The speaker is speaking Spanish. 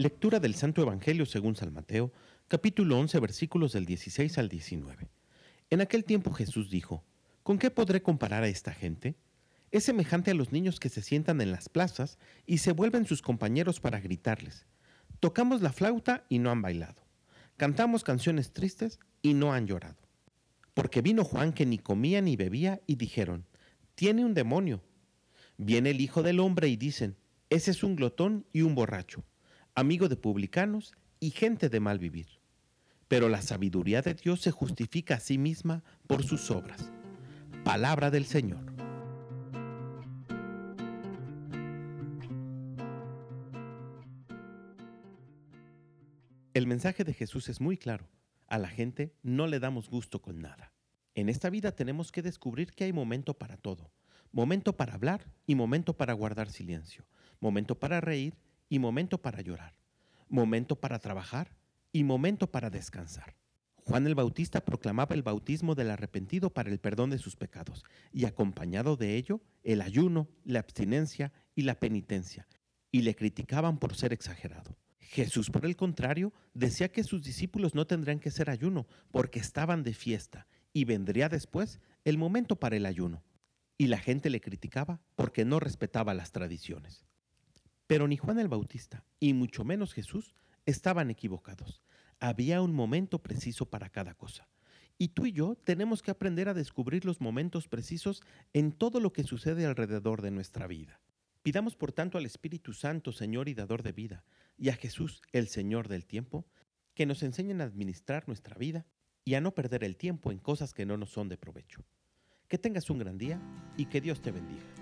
Lectura del Santo Evangelio según San Mateo, capítulo 11, versículos del 16 al 19. En aquel tiempo Jesús dijo, ¿Con qué podré comparar a esta gente? Es semejante a los niños que se sientan en las plazas y se vuelven sus compañeros para gritarles. Tocamos la flauta y no han bailado. Cantamos canciones tristes y no han llorado. Porque vino Juan que ni comía ni bebía y dijeron, tiene un demonio. Viene el Hijo del Hombre y dicen, ese es un glotón y un borracho, amigo de publicanos y gente de mal vivir. Pero la sabiduría de Dios se justifica a sí misma por sus obras. Palabra del Señor. El mensaje de Jesús es muy claro. A la gente no le damos gusto con nada. En esta vida tenemos que descubrir que hay momento para todo. Momento para hablar y momento para guardar silencio. Momento para reír y momento para llorar. Momento para trabajar y momento para descansar. Juan el Bautista proclamaba el bautismo del arrepentido para el perdón de sus pecados y acompañado de ello el ayuno, la abstinencia y la penitencia, y le criticaban por ser exagerado. Jesús, por el contrario, decía que sus discípulos no tendrían que ser ayuno porque estaban de fiesta y vendría después el momento para el ayuno. Y la gente le criticaba porque no respetaba las tradiciones. Pero ni Juan el Bautista, y mucho menos Jesús, estaban equivocados. Había un momento preciso para cada cosa. Y tú y yo tenemos que aprender a descubrir los momentos precisos en todo lo que sucede alrededor de nuestra vida. Pidamos por tanto al Espíritu Santo, Señor y Dador de vida, y a Jesús, el Señor del tiempo, que nos enseñen a administrar nuestra vida y a no perder el tiempo en cosas que no nos son de provecho. Que tengas un gran día y que Dios te bendiga.